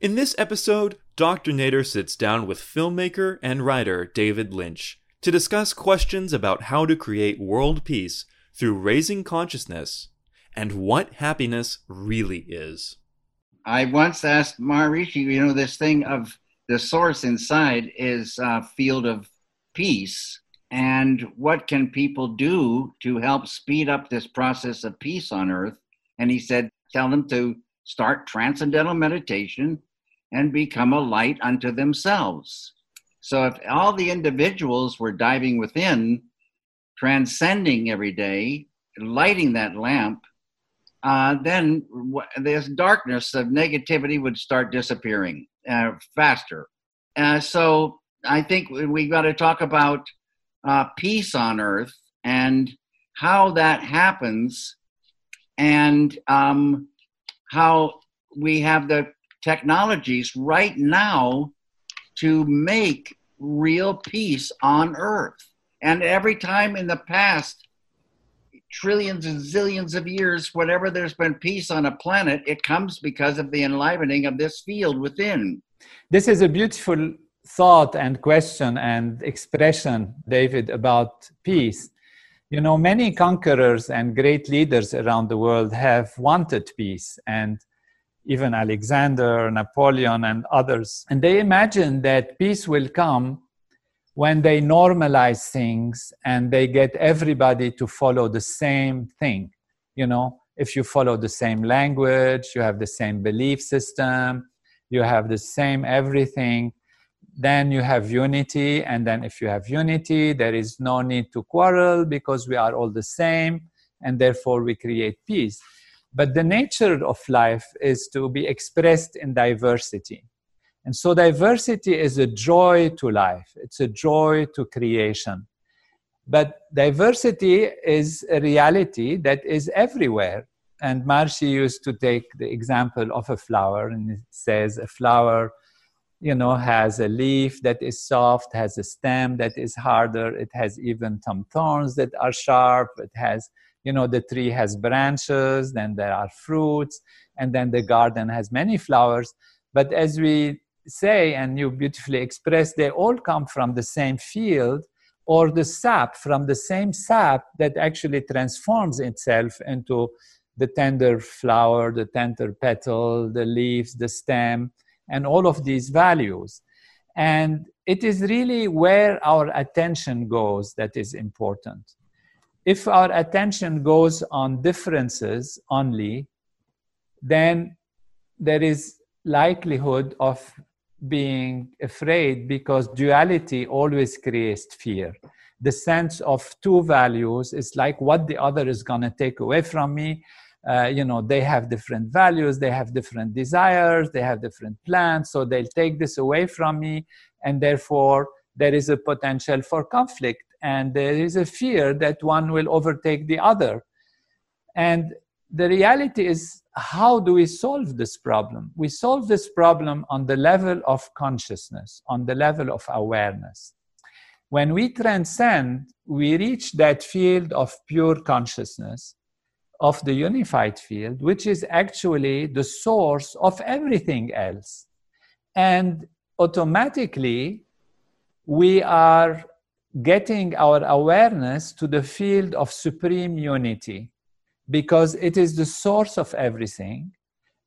In this episode, Dr. Nader sits down with filmmaker and writer David Lynch to discuss questions about how to create world peace through raising consciousness and what happiness really is. I once asked Maharishi, you know, this thing of the source inside is a field of peace. And what can people do to help speed up this process of peace on earth? And he said, tell them to start transcendental meditation and become a light unto themselves. So if all the individuals were diving within, transcending every day, lighting that lamp, uh, then this darkness of negativity would start disappearing uh, faster. Uh, so I think we've got to talk about uh, peace on earth and how that happens and um, how we have the technologies right now to make real peace on earth. And every time in the past, trillions and zillions of years, whenever there's been peace on a planet, it comes because of the enlivening of this field within. This is a beautiful thought and question and expression, David, about peace. You know, many conquerors and great leaders around the world have wanted peace, and even Alexander, Napoleon, and others. And they imagine that peace will come when they normalize things and they get everybody to follow the same thing. You know, if you follow the same language, you have the same belief system, you have the same everything, then you have unity and then if you have unity there is no need to quarrel because we are all the same and therefore we create peace but the nature of life is to be expressed in diversity. And so diversity is a joy to life. It's a joy to creation. But diversity is a reality that is everywhere. And Maharishi used to take the example of a flower and it says a flower you know has a leaf that is soft has a stem that is harder. It has even some thorns that are sharp. It has you know the tree has branches then there are fruits and then the garden has many flowers but as we say and you beautifully express they all come from the same field or the sap from the same sap that actually transforms itself into the tender flower the tender petal the leaves the stem and all of these values. And it is really where our attention goes that is important. If our attention goes on differences only, then there is likelihood of being afraid because duality always creates fear. The sense of two values is like what the other is going to take away from me uh, you know they have different values they have different desires they have different plans so they'll take this away from me and therefore there is a potential for conflict and there is a fear that one will overtake the other. And the reality is how do we solve this problem? We solve this problem on the level of consciousness on the level of awareness. When we transcend we reach that field of pure consciousness of the unified field, which is actually the source of everything else. And automatically, we are getting our awareness to the field of supreme unity because it is the source of everything.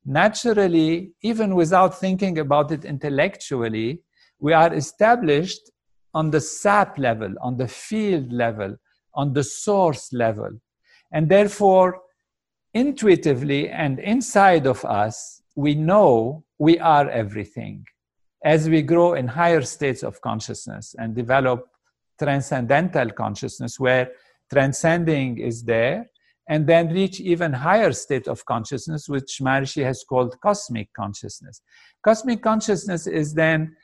Naturally, even without thinking about it intellectually, we are established on the sap level, on the field level, on the source level. And therefore, intuitively and inside of us, we know we are everything. As we grow in higher states of consciousness and develop transcendental consciousness, where transcending is there and then reach even higher state of consciousness, which Maharishi has called cosmic consciousness. Cosmic consciousness is then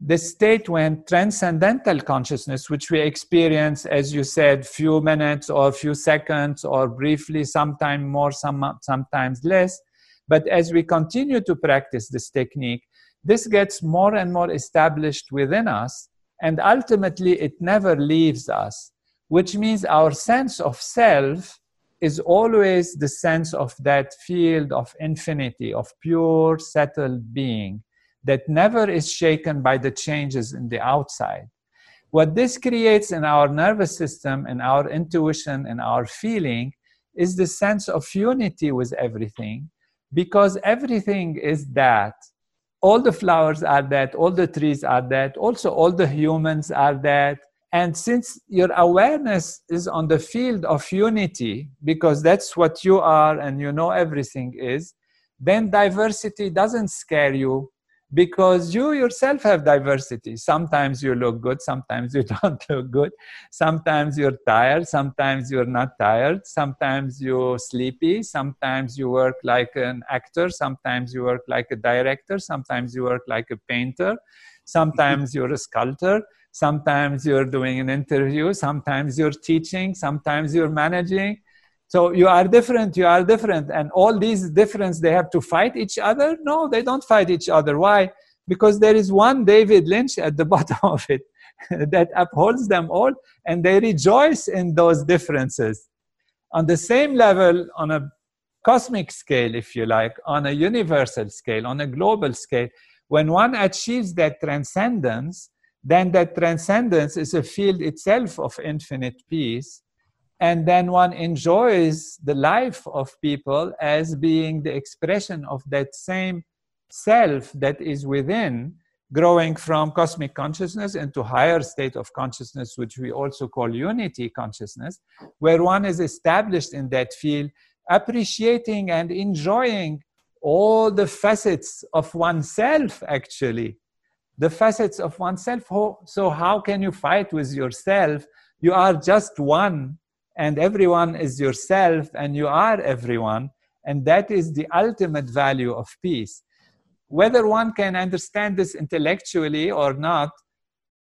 the state when transcendental consciousness, which we experience, as you said, few minutes or few seconds or briefly, sometimes more, some, sometimes less. But as we continue to practice this technique, this gets more and more established within us, and ultimately it never leaves us, which means our sense of self is always the sense of that field of infinity, of pure, settled being that never is shaken by the changes in the outside. What this creates in our nervous system in our intuition in our feeling is the sense of unity with everything because everything is that. All the flowers are that, all the trees are that, also all the humans are that. And since your awareness is on the field of unity, because that's what you are and you know everything is, then diversity doesn't scare you because you yourself have diversity. Sometimes you look good, sometimes you don't look good. Sometimes you're tired, sometimes you're not tired. Sometimes you're sleepy, sometimes you work like an actor, sometimes you work like a director, sometimes you work like a painter, sometimes you're a sculptor. Sometimes you're doing an interview, sometimes you're teaching, sometimes you're managing, so you are different you are different. And all these difference they have to fight each other? No they don't fight each other. Why? Because there is one david lynch at the bottom of it that upholds them all and they rejoice in those differences. On the same level on a cosmic scale if you like on a universal scale on a global scale when one achieves that transcendence then that transcendence is a field itself of infinite peace and then one enjoys the life of people as being the expression of that same self that is within growing from cosmic consciousness into higher state of consciousness which we also call unity consciousness where one is established in that field appreciating and enjoying all the facets of oneself actually. The facets of oneself. So how can you fight with yourself? You are just one and everyone is yourself and you are everyone and that is the ultimate value of peace. Whether one can understand this intellectually or not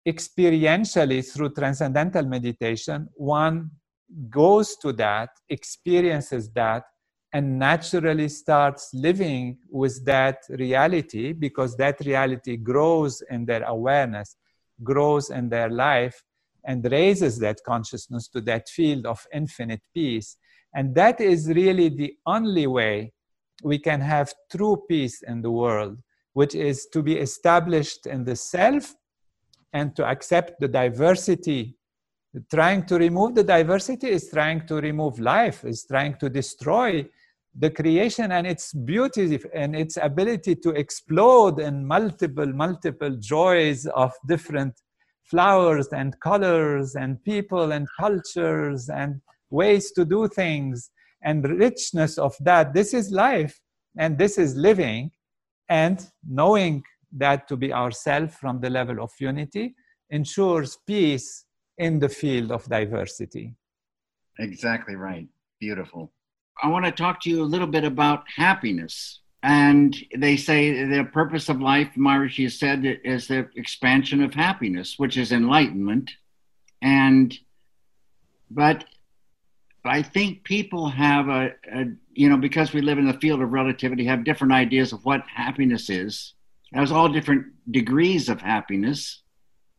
experientially through transcendental meditation one goes to that experiences that and naturally starts living with that reality because that reality grows in their awareness grows in their life and raises that consciousness to that field of infinite peace. And that is really the only way we can have true peace in the world, which is to be established in the self and to accept the diversity. Trying to remove the diversity is trying to remove life, is trying to destroy the creation and its beauty and its ability to explode in multiple, multiple joys of different flowers and colors and people and cultures and ways to do things and richness of that. This is life and this is living and knowing that to be ourself from the level of unity ensures peace in the field of diversity. Exactly right. Beautiful. I want to talk to you a little bit about happiness. And they say the purpose of life, Maharishi has said, is the expansion of happiness, which is enlightenment. And, but I think people have a, a, you know, because we live in the field of relativity, have different ideas of what happiness is. There's all different degrees of happiness.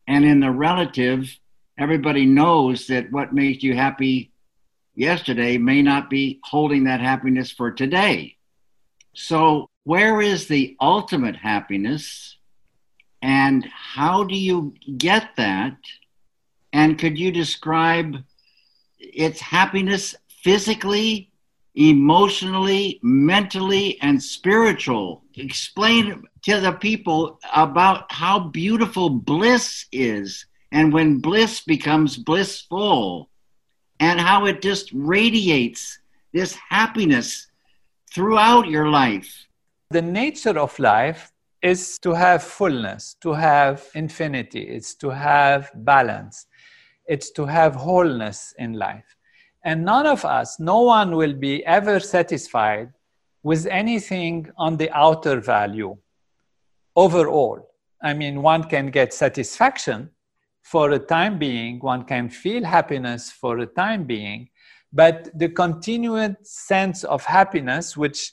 And in the relative, everybody knows that what makes you happy yesterday may not be holding that happiness for today. So, where is the ultimate happiness? And how do you get that? And could you describe its happiness physically, emotionally, mentally, and spiritual? Explain to the people about how beautiful bliss is and when bliss becomes blissful and how it just radiates this happiness throughout your life. The nature of life is to have fullness, to have infinity, it's to have balance, it's to have wholeness in life. And none of us, no one will be ever satisfied with anything on the outer value overall. I mean, one can get satisfaction for a time being, one can feel happiness for a time being, but the continued sense of happiness, which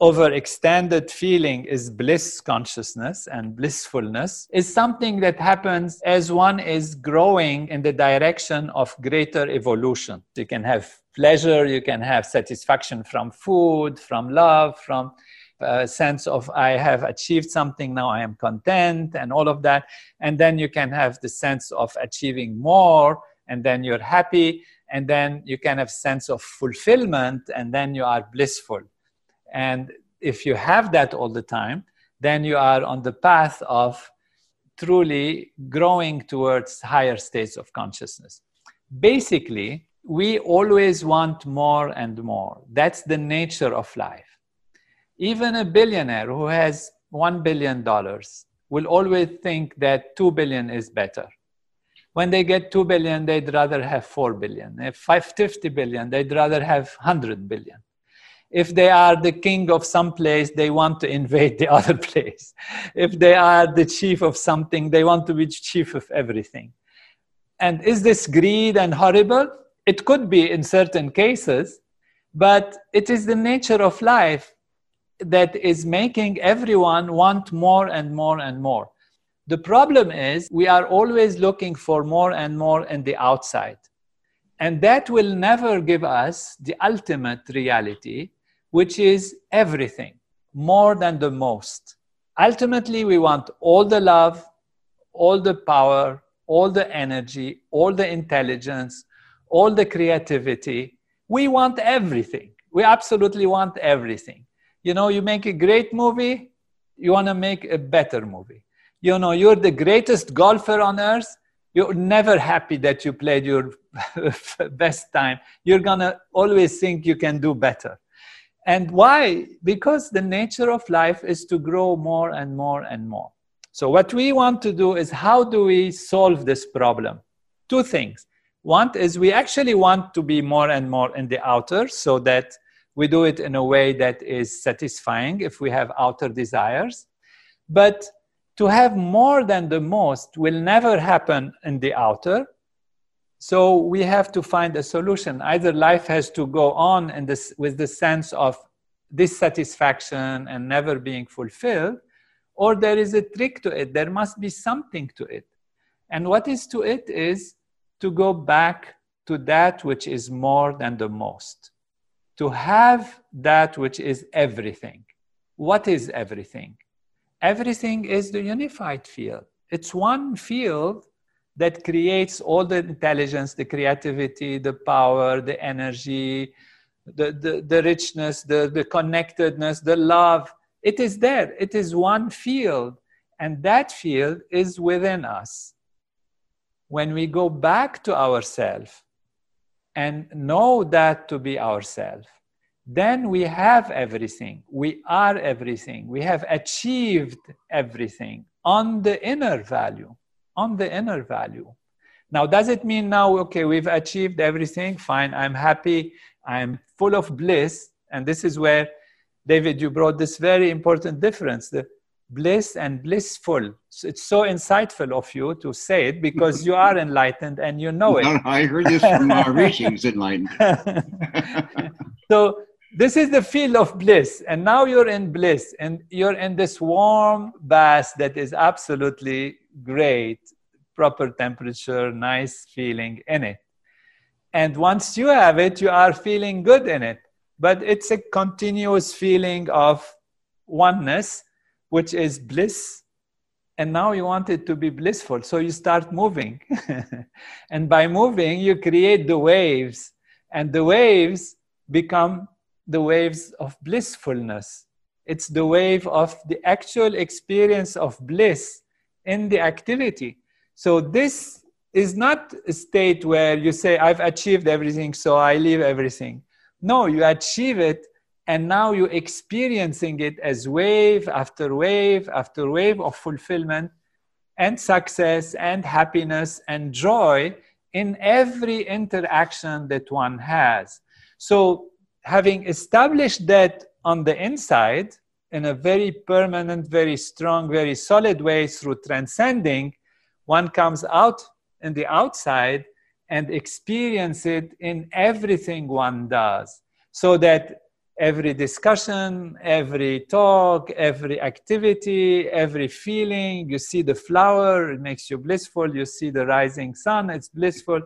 over extended feeling is bliss consciousness and blissfulness is something that happens as one is growing in the direction of greater evolution. You can have pleasure you can have satisfaction from food from love from a sense of i have achieved something now i am content and all of that. And then you can have the sense of achieving more and then you're happy and then you can have sense of fulfillment and then you are blissful and if you have that all the time, then you are on the path of truly growing towards higher states of consciousness. Basically, we always want more and more. That's the nature of life. Even a billionaire who has $1 billion will always think that 2 billion is better. When they get 2 billion, they'd rather have 4 billion. If 550 billion, they'd rather have 100 billion. If they are the king of some place they want to invade the other place. If they are the chief of something they want to be chief of everything. And is this greed and horrible? It could be in certain cases but it is the nature of life that is making everyone want more and more and more the problem is we are always looking for more and more in the outside and that will never give us the ultimate reality which is everything, more than the most. Ultimately, we want all the love, all the power, all the energy, all the intelligence, all the creativity. We want everything. We absolutely want everything. You know, you make a great movie, you want to make a better movie. You know, you're the greatest golfer on earth, you're never happy that you played your best time. You're to always think you can do better. And why? Because the nature of life is to grow more and more and more. So, what we want to do is how do we solve this problem? Two things. One is we actually want to be more and more in the outer so that we do it in a way that is satisfying if we have outer desires. But to have more than the most will never happen in the outer so we have to find a solution. Either life has to go on in this, with the sense of dissatisfaction and never being fulfilled, or there is a trick to it. There must be something to it. And what is to it is to go back to that which is more than the most, to have that which is everything. What is everything? Everything is the unified field. It's one field that creates all the intelligence, the creativity, the power, the energy, the, the, the richness, the, the connectedness, the love. It is there. It is one field. And that field is within us. When we go back to ourselves and know that to be ourselves, then we have everything. We are everything. We have achieved everything on the inner value on the inner value. Now, does it mean now, okay, we've achieved everything? Fine, I'm happy, I'm full of bliss. And this is where, David, you brought this very important difference the bliss and blissful. So it's so insightful of you to say it because you are enlightened and you know it. I heard this from uh, Maharishi, who's enlightened. so, this is the field of bliss and now you're in bliss and you're in this warm bath that is absolutely great, proper temperature, nice feeling in it. And once you have it, you are feeling good in it. But it's a continuous feeling of oneness, which is bliss. And now you want it to be blissful. So you start moving. and by moving, you create the waves. And the waves become the waves of blissfulness. It's the wave of the actual experience of bliss in the activity. So this is not a state where you say, I've achieved everything, so I leave everything. No, you achieve it, and now you're experiencing it as wave after wave after wave of fulfillment and success and happiness and joy in every interaction that one has. So, having established that on the inside in a very permanent, very strong, very solid way through transcending, one comes out in the outside and experience it in everything one does. So that every discussion, every talk, every activity, every feeling. You see the flower, it makes you blissful. You see the rising sun, it's blissful.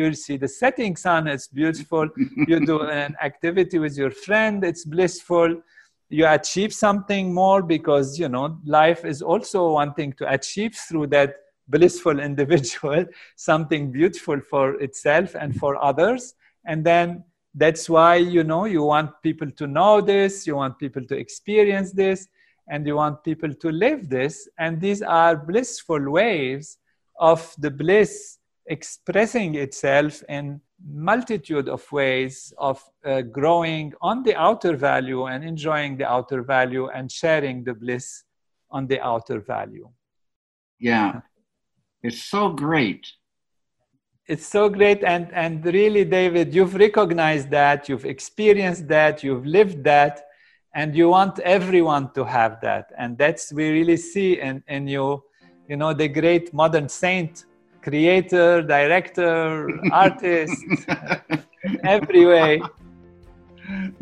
You see the setting sun, it's beautiful. you do an activity with your friend, it's blissful. You achieve something more because you know life is also wanting to achieve through that blissful individual something beautiful for itself and for others. And then that's why you know you want people to know this you want people to experience this and you want people to live this and these are blissful waves of the bliss expressing itself in multitude of ways of uh, growing on the outer value and enjoying the outer value and sharing the bliss on the outer value. Yeah. It's so great. It's so great. And and really david you've recognized that you've experienced that you've lived that and you want everyone to have that. And that's we really see in in you you know the great modern saint creator director artist every way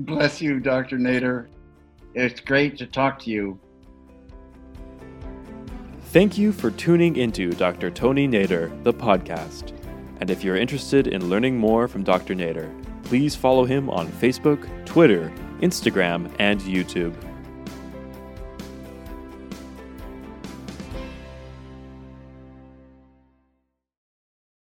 bless you dr nader it's great to talk to you Thank you for tuning into Dr. Tony Nader, the podcast. And if you're interested in learning more from Dr. Nader, please follow him on Facebook, Twitter, Instagram, and YouTube.